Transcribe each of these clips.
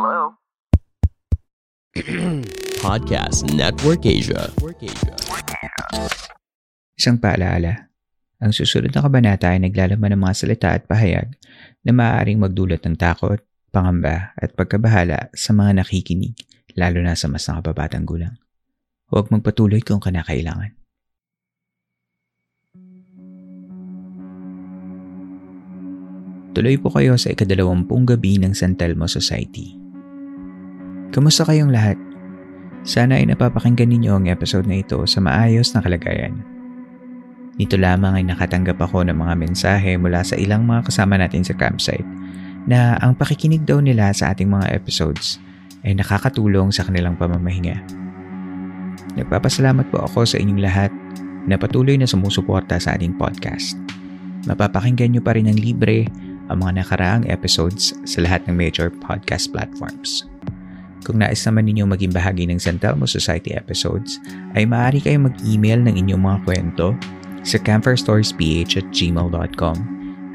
Hello? Podcast Network Asia. Isang paalaala. Ang susunod na kabanata ay naglalaman ng mga salita at pahayag na maaaring magdulot ng takot, pangamba at pagkabahala sa mga nakikinig, lalo na sa mas nakababatang gulang. Huwag magpatuloy kung kanakailangan. Tuloy po kayo sa ikadalawampung gabi ng San Telmo Society. Kamusta kayong lahat? Sana ay napapakinggan ninyo ang episode na ito sa maayos na kalagayan. Nito lamang ay nakatanggap ako ng mga mensahe mula sa ilang mga kasama natin sa campsite na ang pakikinig daw nila sa ating mga episodes ay nakakatulong sa kanilang pamamahinga. Nagpapasalamat po ako sa inyong lahat na patuloy na sumusuporta sa ating podcast. Mapapakinggan nyo pa rin ng libre ang mga nakaraang episodes sa lahat ng major podcast platforms. Kung nais naman ninyo maging bahagi ng San Telmo Society episodes, ay maaari kayong mag-email ng inyong mga kwento sa campfirestoriesph at gmail.com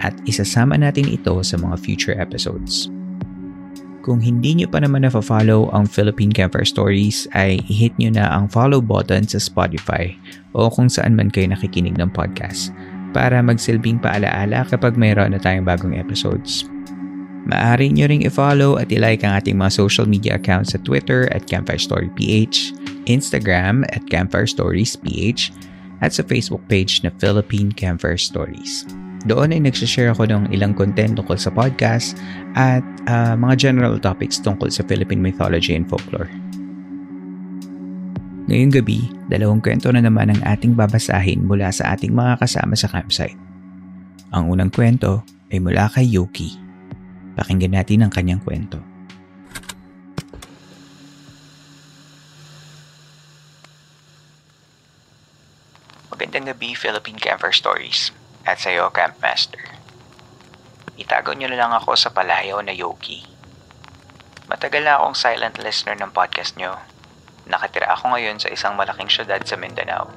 at isasama natin ito sa mga future episodes. Kung hindi nyo pa naman na-follow ang Philippine Campfire Stories ay i-hit nyo na ang follow button sa Spotify o kung saan man kayo nakikinig ng podcast para magsilbing paalaala kapag mayroon na tayong bagong episodes. Maaari nyo ring i-follow at i-like ang ating mga social media accounts sa Twitter at Campfire Story PH, Instagram at Campfire Stories PH, at sa Facebook page na Philippine Campfire Stories. Doon ay nagsashare ako ng ilang content tungkol sa podcast at uh, mga general topics tungkol sa Philippine mythology and folklore. Ngayong gabi, dalawang kwento na naman ang ating babasahin mula sa ating mga kasama sa campsite. Ang unang kwento ay mula kay Yuki. Pakinggan natin ang kanyang kwento. Magandang gabi, Philippine Camper Stories. At sa iyo, Campmaster. Itago niyo na lang ako sa palayaw na Yogi. Matagal na akong silent listener ng podcast niyo. Nakatira ako ngayon sa isang malaking syudad sa Mindanao.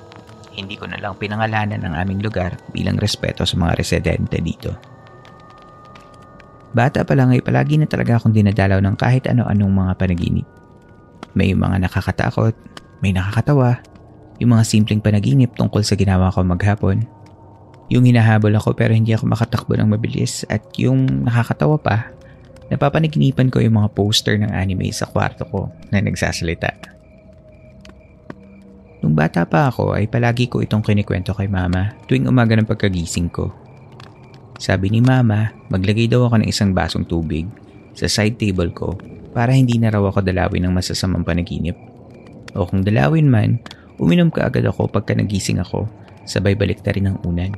Hindi ko na lang pinangalanan ang aming lugar bilang respeto sa mga residente dito. Bata pa lang ay palagi na talaga akong dinadalaw ng kahit ano-anong mga panaginip. May mga nakakatakot, may nakakatawa, yung mga simpleng panaginip tungkol sa ginawa ko maghapon yung hinahabol ako pero hindi ako makatakbo ng mabilis at yung nakakatawa pa, napapanaginipan ko yung mga poster ng anime sa kwarto ko na nagsasalita. Nung bata pa ako ay palagi ko itong kinikwento kay mama tuwing umaga ng pagkagising ko. Sabi ni mama, maglagay daw ako ng isang basong tubig sa side table ko para hindi na raw ako dalawin ng masasamang panaginip. O kung dalawin man, uminom ka agad ako pagka nagising ako, sabay balik na rin ang unan.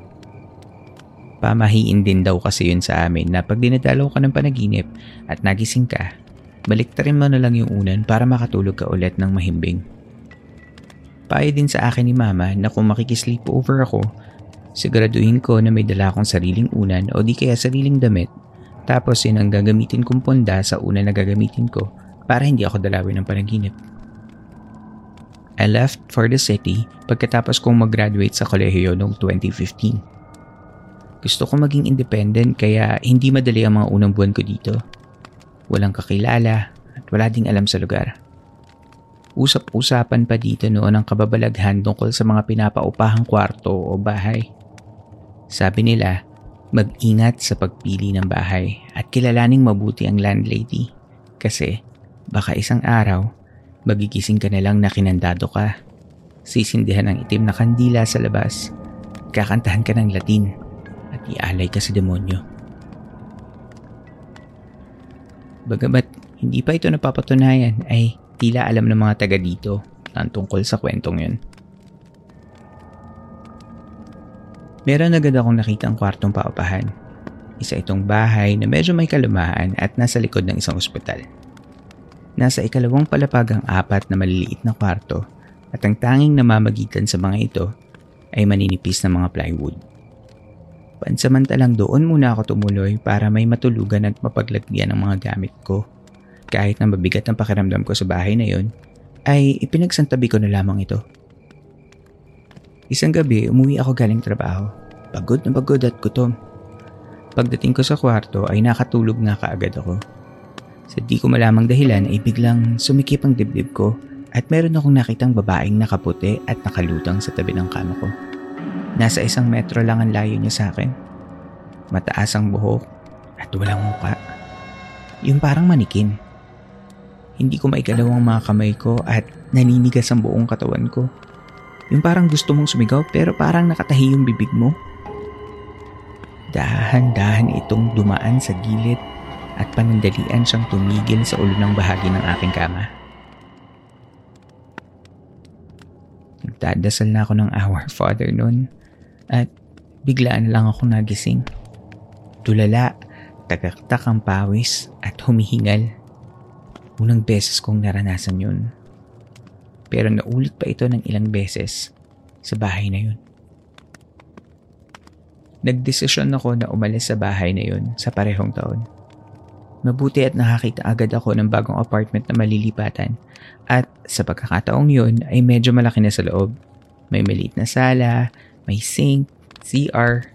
Pamahiin din daw kasi yun sa amin na pag dinadalaw ka ng panaginip at nagising ka, baliktarin mo na lang yung unan para makatulog ka ulit ng mahimbing. Payo din sa akin ni mama na kung makikisleep over ako, siguraduhin ko na may dala akong sariling unan o di kaya sariling damit tapos yun ang gagamitin kong ponda sa unan na gagamitin ko para hindi ako dalawin ng panaginip. I left for the city pagkatapos kong mag-graduate sa kolehiyo noong 2015. Gusto ko maging independent kaya hindi madali ang mga unang buwan ko dito. Walang kakilala at wala ding alam sa lugar. Usap-usapan pa dito noon ang kababalaghan tungkol sa mga pinapaupahang kwarto o bahay. Sabi nila, mag-ingat sa pagpili ng bahay at kilalaning mabuti ang landlady kasi baka isang araw magigising ka na lang na kinandado ka. Sisindihan ang itim na kandila sa labas. Kakantahan ka ng Latin at ialay ka sa demonyo. Bagamat hindi pa ito napapatunayan ay tila alam ng mga taga dito ang tungkol sa kwentong yun. Meron agad akong nakita ang kwartong paupahan. Isa itong bahay na medyo may kalumaan at nasa likod ng isang ospital. Nasa ikalawang palapag ang apat na maliliit na kwarto at ang tanging namamagitan sa mga ito ay maninipis na mga plywood. Pansamantalang doon muna ako tumuloy para may matulugan at mapaglagyan ng mga gamit ko. Kahit na mabigat ang pakiramdam ko sa bahay na yon, ay ipinagsantabi ko na lamang ito. Isang gabi, umuwi ako galing trabaho. Pagod na pagod at gutom. Pagdating ko sa kwarto ay nakatulog nga kaagad ako. Sa di ko malamang dahilan ay biglang sumikip ang dibdib ko at meron akong nakitang babaeng nakaputi at nakalutang sa tabi ng kama ko. Nasa isang metro lang ang layo niya sa akin. Mataas ang buhok at walang muka. Yung parang manikin. Hindi ko maigalaw ang mga kamay ko at naninigas ang buong katawan ko. Yung parang gusto mong sumigaw pero parang nakatahi yung bibig mo. Dahan-dahan itong dumaan sa gilid at panandalian siyang tumigil sa ulo ng bahagi ng aking kama. Nagdadasal na ako ng Our Father noon at biglaan lang ako nagising. Tulala, tagaktak ang pawis at humihingal. Unang beses kong naranasan yun. Pero naulit pa ito ng ilang beses sa bahay na yun. Nagdesisyon ako na umalis sa bahay na yun sa parehong taon. Mabuti at nakakita agad ako ng bagong apartment na malilipatan at sa pagkakataong yun ay medyo malaki na sa loob. May maliit na sala, may sink, CR.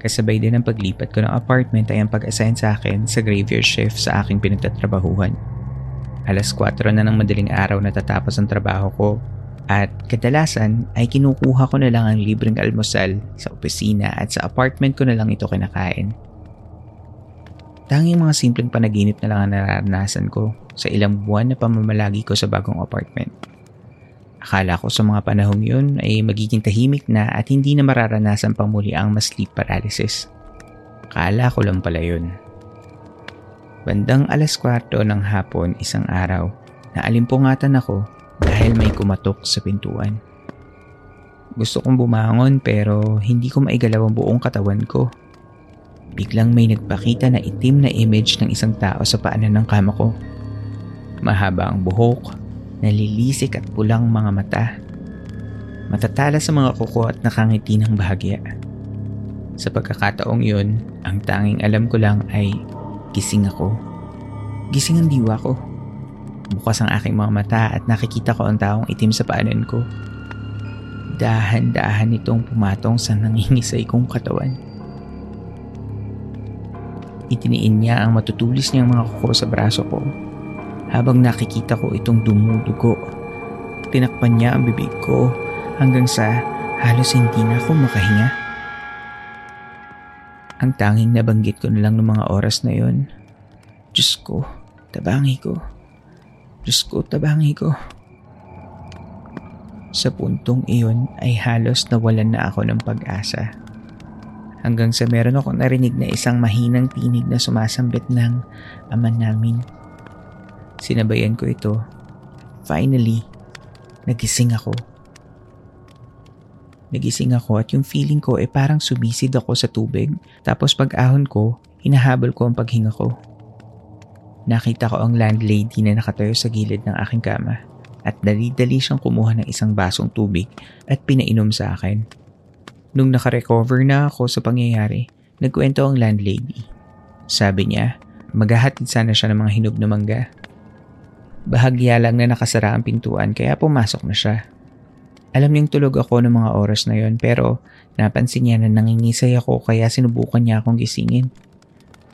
Kasabay din ang paglipat ko ng apartment ay ang pag-assign sa akin sa graveyard shift sa aking pinagtatrabahuhan. Alas 4 na ng madaling araw na tatapos ang trabaho ko at kadalasan ay kinukuha ko na lang ang libreng almusal sa opisina at sa apartment ko na lang ito kinakain. Tanging mga simpleng panaginip na lang ang nararanasan ko sa ilang buwan na pamamalagi ko sa bagong apartment. Akala ko sa mga panahong yun ay magiging tahimik na at hindi na mararanasan pang muli ang mas sleep paralysis. Akala ko lang pala yun. Bandang alas kwarto ng hapon isang araw, naalimpungatan ako dahil may kumatok sa pintuan. Gusto kong bumangon pero hindi ko maigalaw ang buong katawan ko. Biglang may nagpakita na itim na image ng isang tao sa paanan ng kama ko. Mahaba ang buhok, nalilisik at pulang mga mata. Matatala sa mga kuko at nakangiti ng bahagya. Sa pagkakataong yun, ang tanging alam ko lang ay gising ako. Gising ang diwa ko. Bukas ang aking mga mata at nakikita ko ang taong itim sa paanan ko. Dahan-dahan itong pumatong sa nangingisay kong katawan. Itiniin niya ang matutulis niyang mga kuko sa braso ko habang nakikita ko itong dumudugo. Tinakpan niya ang bibig ko hanggang sa halos hindi na ako makahinga. Ang tanging nabanggit ko na lang ng mga oras na yon. Diyos ko, tabangi ko. Diyos ko, tabangi ko. Sa puntong iyon ay halos nawalan na ako ng pag-asa. Hanggang sa meron ako narinig na isang mahinang tinig na sumasambit ng ama namin. Sinabayan ko ito. Finally, nagising ako. Nagising ako at yung feeling ko ay parang sumisid ako sa tubig tapos pag ahon ko, hinahabol ko ang paghinga ko. Nakita ko ang landlady na nakatayo sa gilid ng aking kama at dali-dali siyang kumuha ng isang basong tubig at pinainom sa akin. Nung nakarecover na ako sa pangyayari, nagkwento ang landlady. Sabi niya, maghahatid sana siya ng mga hinog na mangga. Bahagya lang na nakasara ang pintuan kaya pumasok na siya. Alam niyang tulog ako ng mga oras na yon pero napansin niya na nangingisay ako kaya sinubukan niya akong gisingin.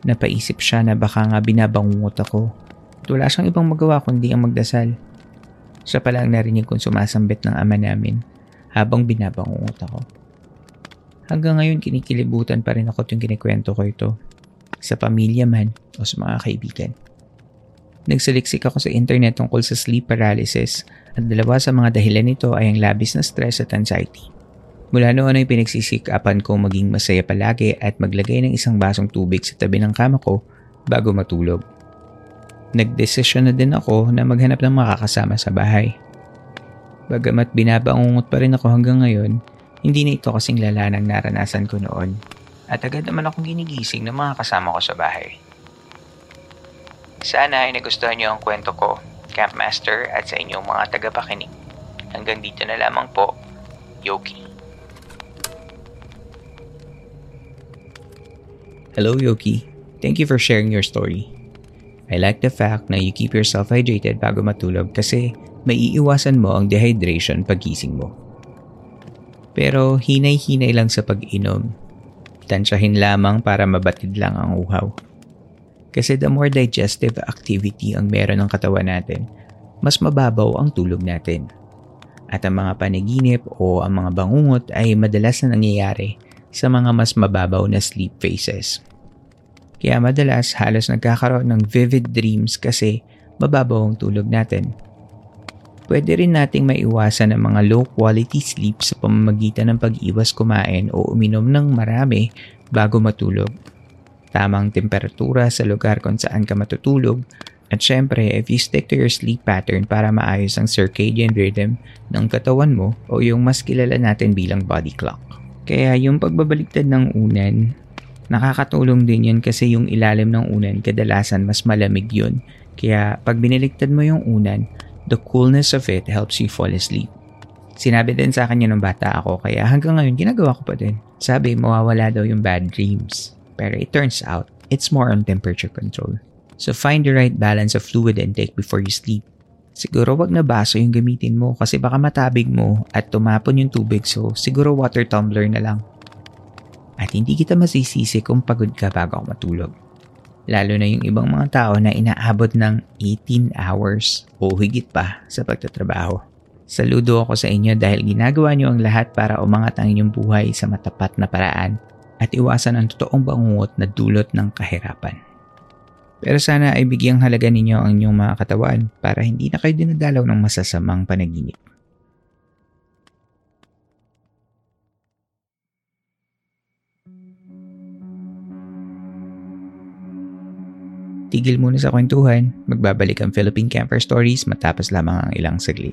Napaisip siya na baka nga binabangungot ako. Wala siyang ibang magawa kundi ang magdasal. Siya pala ang narinig kong sumasambit ng ama namin habang binabangungot ako. Hanggang ngayon kinikilibutan pa rin ako yung kinikwento ko ito. Sa pamilya man o sa mga kaibigan. Nagsaliksik ako sa internet tungkol sa sleep paralysis at dalawa sa mga dahilan nito ay ang labis na stress at anxiety. Mula noon ay pinagsisikapan ko maging masaya palagi at maglagay ng isang basong tubig sa tabi ng kama ko bago matulog. Nagdesisyon na din ako na maghanap ng makakasama sa bahay. Bagamat binabangungot pa rin ako hanggang ngayon, hindi na ito kasing lala ng naranasan ko noon. at agad naman akong ginigising ng mga kasama ko sa bahay. Sana ay nagustuhan niyo ang kwento ko, Campmaster at sa inyong mga tagapakinig. Hanggang dito na lamang po, Yoki. Hello Yoki, thank you for sharing your story. I like the fact na you keep yourself hydrated bago matulog kasi maiiwasan mo ang dehydration pagising mo. Pero hinay-hinay lang sa pag-inom. Tansyahin lamang para mabatid lang ang uhaw. Kasi the more digestive activity ang meron ng katawan natin, mas mababaw ang tulog natin. At ang mga panaginip o ang mga bangungot ay madalas na nangyayari sa mga mas mababaw na sleep phases. Kaya madalas halos nagkakaroon ng vivid dreams kasi mababaw ang tulog natin. Pwede rin nating maiwasan ang mga low quality sleep sa pamamagitan ng pag-iwas kumain o uminom ng marami bago matulog. Tamang temperatura sa lugar kung saan ka matutulog at syempre if you stick to your sleep pattern para maayos ang circadian rhythm ng katawan mo o yung mas kilala natin bilang body clock. Kaya yung pagbabaliktad ng unan Nakakatulong din yun kasi yung ilalim ng unan kadalasan mas malamig yun. Kaya pag biniliktad mo yung unan, the coolness of it helps you fall asleep. Sinabi din sa akin yun ng bata ako kaya hanggang ngayon ginagawa ko pa din. Sabi mawawala daw yung bad dreams. Pero it turns out, it's more on temperature control. So find the right balance of fluid intake before you sleep. Siguro wag na baso yung gamitin mo kasi baka matabig mo at tumapon yung tubig so siguro water tumbler na lang at hindi kita masisisi kung pagod ka bago matulog. Lalo na yung ibang mga tao na inaabot ng 18 hours o higit pa sa pagtatrabaho. Saludo ako sa inyo dahil ginagawa niyo ang lahat para umangat ang inyong buhay sa matapat na paraan at iwasan ang totoong bangungot na dulot ng kahirapan. Pero sana ay bigyang halaga ninyo ang inyong mga katawan para hindi na kayo dinadalaw ng masasamang panaginip. Tigil muna sa kwentuhan, magbabalik ang Philippine Camper Stories matapos lamang ang ilang saglit.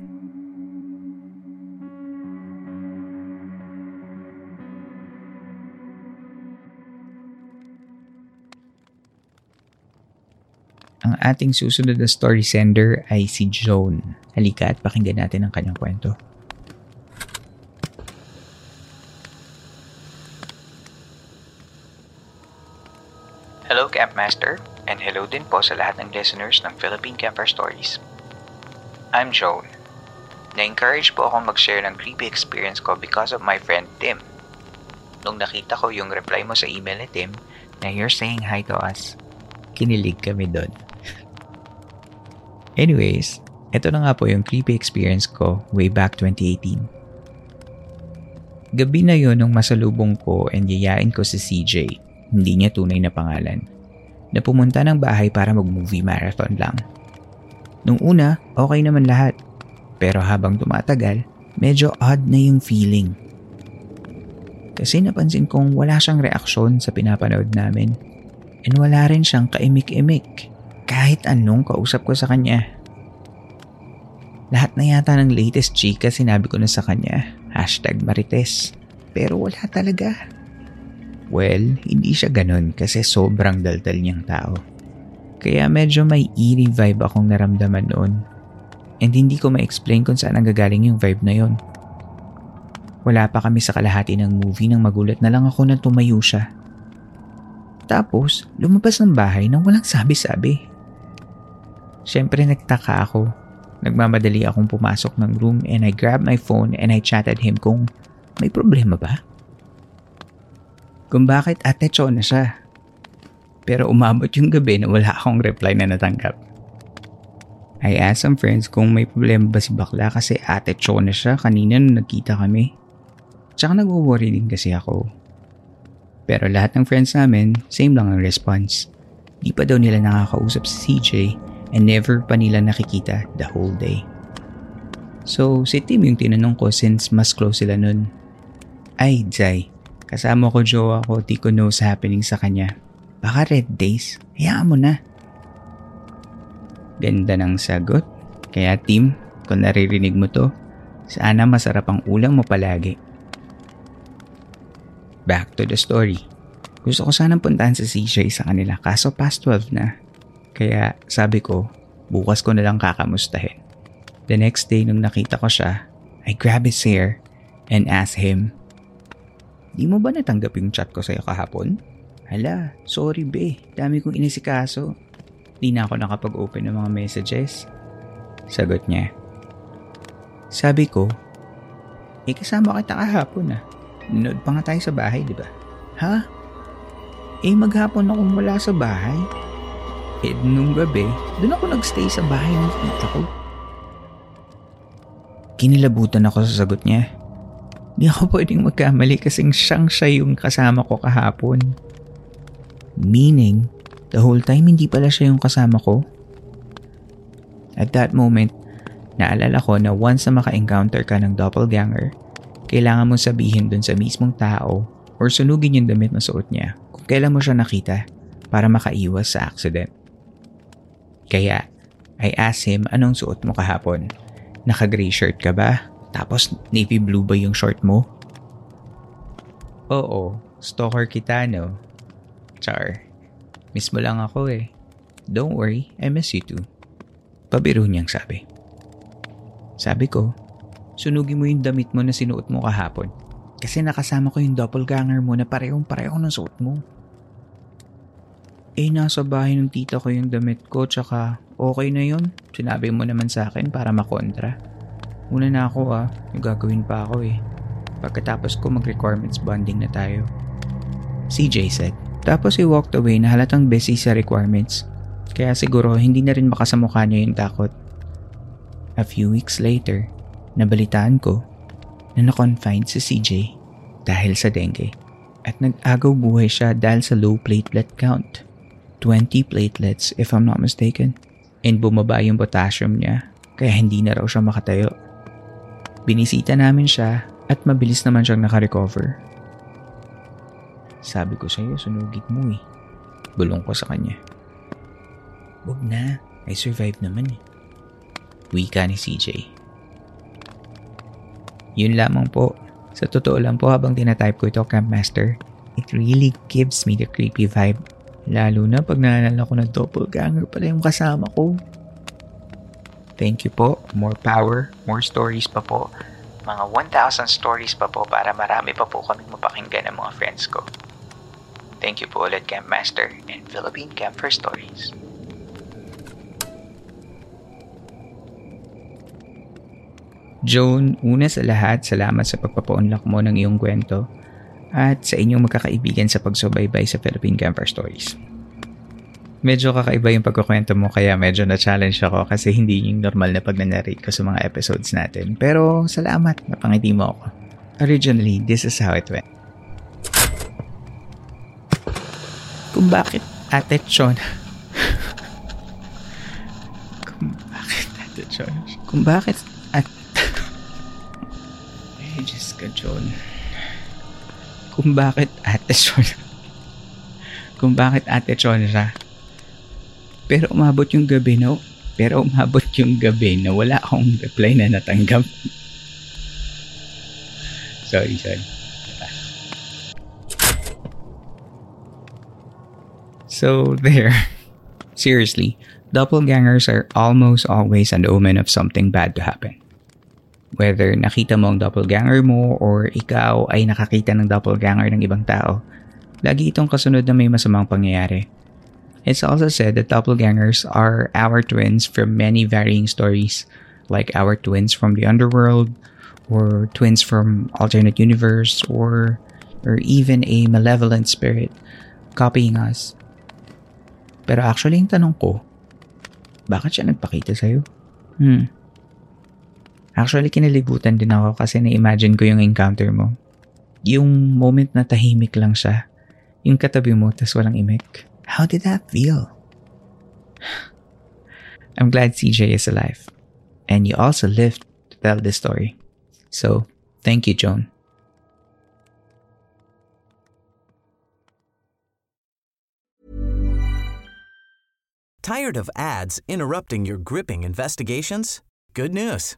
Ating susunod na story sender ay si Joan. Halika at pakinggan natin ang kanyang kwento. Hello Campmaster and hello din po sa lahat ng listeners ng Philippine Camper Stories. I'm Joan. Na-encourage po akong mag-share ng creepy experience ko because of my friend Tim. Nung nakita ko yung reply mo sa email ni Tim na you're saying hi to us, kinilig kami doon. Anyways, ito na nga po yung creepy experience ko way back 2018. Gabi na yon nung masalubong ko and yayain ko si CJ, hindi niya tunay na pangalan, na pumunta ng bahay para mag-movie marathon lang. Nung una, okay naman lahat. Pero habang tumatagal, medyo odd na yung feeling. Kasi napansin kong wala siyang reaksyon sa pinapanood namin. And wala rin siyang kaimik-imik kahit anong kausap ko sa kanya. Lahat na yata ng latest chika sinabi ko na sa kanya. Hashtag Marites. Pero wala talaga. Well, hindi siya ganun kasi sobrang daldal niyang tao. Kaya medyo may eerie vibe akong naramdaman noon. And hindi ko ma-explain kung saan ang gagaling yung vibe na yon. Wala pa kami sa kalahati ng movie nang magulat na lang ako nang tumayo siya. Tapos, lumabas ng bahay nang walang sabi-sabi. Siyempre nagtaka ako. Nagmamadali akong pumasok ng room and I grabbed my phone and I chatted him kung may problema ba? Kung bakit ate na siya. Pero umabot yung gabi na wala akong reply na natanggap. I asked some friends kung may problema ba si bakla kasi ate na siya kanina nung nagkita kami. Tsaka nagwo-worry din kasi ako. Pero lahat ng friends namin, same lang ang response. Di pa daw nila nakakausap si CJ and never pa nila nakikita the whole day. So, si Tim yung tinanong ko since mas close sila nun. Ay, Zay, kasama ko jowa ko, di ko know sa happening sa kanya. Baka red days, hayaan mo na. Ganda ng sagot. Kaya Tim, kung naririnig mo to, sana masarap ang ulang mo palagi. Back to the story. Gusto ko sanang puntahan sa CJ sa kanila kaso past 12 na. Kaya sabi ko, bukas ko na lang kakamustahin. The next day nung nakita ko siya, I grab his hair and ask him, Di mo ba natanggap yung chat ko sa'yo kahapon? Hala, sorry be, dami kong inisikaso. Di na ako nakapag-open ng mga messages. Sagot niya. Sabi ko, eh kasama kita kahapon ah. Nanood pa nga tayo sa bahay, di ba? Ha? Eh maghapon akong wala sa bahay. Eh nung gabi, doon ako nagstay sa bahay ng tita ko. Kinilabutan ako sa sagot niya. Di ako pwedeng magkamali kasing siyang siya yung kasama ko kahapon. Meaning, the whole time hindi pala siya yung kasama ko. At that moment, naalala ko na once na maka-encounter ka ng doppelganger, kailangan mo sabihin dun sa mismong tao or sunugin yung damit na suot niya kung kailan mo siya nakita para makaiwas sa accident. Kaya, I asked him anong suot mo kahapon. Naka-gray shirt ka ba? Tapos navy blue ba yung short mo? Oo, stalker kita no. Char, miss mo lang ako eh. Don't worry, I miss you too. Pabiro niyang sabi. Sabi ko, sunugin mo yung damit mo na sinuot mo kahapon. Kasi nakasama ko yung doppelganger mo na parehong pareho ng suot mo. Eh, nasa bahay ng tita ko yung damit ko tsaka okay na yun. Sinabi mo naman sa akin para makontra. Una na ako ah, yung gagawin pa ako eh. Pagkatapos ko mag-requirements bonding na tayo. CJ said. Tapos he walked away na halatang busy sa requirements. Kaya siguro hindi na rin makasamukha niya yung takot. A few weeks later, Nabalitaan ko na na-confine si CJ dahil sa dengue at nag-agaw buhay siya dahil sa low platelet count. 20 platelets if I'm not mistaken. And bumaba yung potassium niya kaya hindi na raw siya makatayo. Binisita namin siya at mabilis naman siyang nakarecover. Sabi ko sa'yo, sunugit mo eh. Bulong ko sa kanya. Huwag na, I survived naman eh. Wika ni CJ. Yun lamang po. Sa totoo lang po habang tinatype ko ito, Campmaster, it really gives me the creepy vibe. Lalo na pag naalala ko na doppelganger pala yung kasama ko. Thank you po. More power, more stories pa po. Mga 1,000 stories pa po para marami pa po kaming mapakinggan ng mga friends ko. Thank you po ulit Campmaster and Philippine Camper Stories. Joan, una sa lahat, salamat sa pagpapaunlak mo ng iyong kwento at sa inyong magkakaibigan sa pagsubaybay sa Philippine Camper Stories. Medyo kakaiba yung pagkukwento mo kaya medyo na-challenge ako kasi hindi yung normal na pag-narrate ko sa mga episodes natin. Pero salamat, napangiti mo ako. Originally, this is how it went. Kung bakit Ate Chon... kung bakit Ate Chon... Kung bakit Ay, Diyos ka, John. Kung bakit ate John. kung bakit ate siya. Pero umabot yung gabi, no? Pero umabot yung gabi na wala akong reply na natanggap. sorry, sorry. So, there. Seriously, doppelgangers are almost always an omen of something bad to happen. Whether nakita mo ang doppelganger mo or ikaw ay nakakita ng doppelganger ng ibang tao, lagi itong kasunod na may masamang pangyayari. It's also said that doppelgangers are our twins from many varying stories, like our twins from the underworld, or twins from alternate universe, or or even a malevolent spirit copying us. Pero actually, yung tanong ko, bakit siya nagpakita sa'yo? Hmm. Actually, kinalibutan din ako kasi na-imagine ko yung encounter mo. Yung moment na tahimik lang siya. Yung katabi mo, tas walang imik. How did that feel? I'm glad CJ is alive. And you also lived to tell this story. So, thank you, Joan. Tired of ads interrupting your gripping investigations? Good news.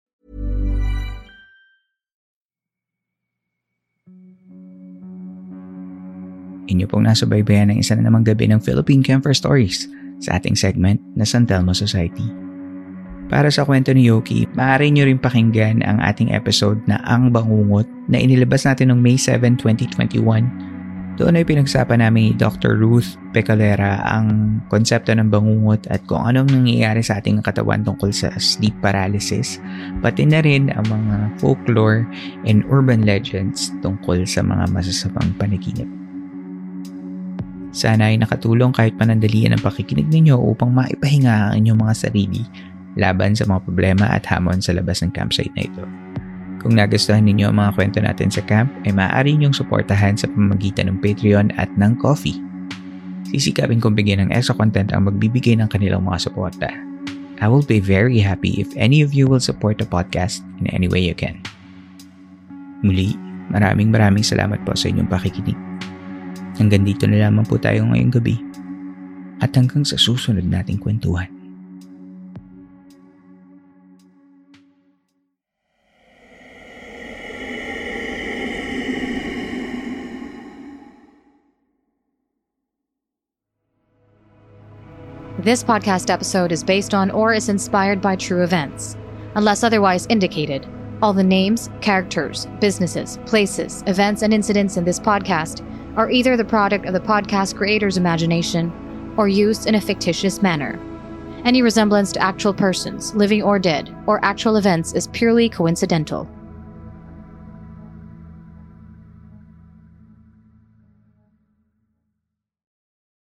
Inyo pong nasa baybayan ng isa na namang gabi ng Philippine Camper Stories sa ating segment na San Telmo Society. Para sa kwento ni Yoki, maaari nyo rin pakinggan ang ating episode na Ang Bangungot na inilabas natin noong May 7, 2021. Doon ay pinagsapan namin ni Dr. Ruth Pecalera ang konsepto ng bangungot at kung anong nangyayari sa ating katawan tungkol sa sleep paralysis, pati na rin ang mga folklore and urban legends tungkol sa mga masasamang panaginip. Sana ay nakatulong kahit panandalian ang pakikinig ninyo upang maipahinga ang inyong mga sarili laban sa mga problema at hamon sa labas ng campsite na ito. Kung nagustuhan ninyo ang mga kwento natin sa camp, ay maaari ninyong suportahan sa pamamagitan ng Patreon at ng Coffee. Sisikapin kong bigyan ng extra content ang magbibigay ng kanilang mga suporta. I will be very happy if any of you will support the podcast in any way you can. Muli, maraming maraming salamat po sa inyong pakikinig. Hanggang dito na lamang po tayo ngayong gabi at hanggang sa susunod nating kwentuhan. This podcast episode is based on or is inspired by true events. Unless otherwise indicated, all the names, characters, businesses, places, events, and incidents in this podcast are either the product of the podcast creator's imagination or used in a fictitious manner. Any resemblance to actual persons, living or dead, or actual events is purely coincidental.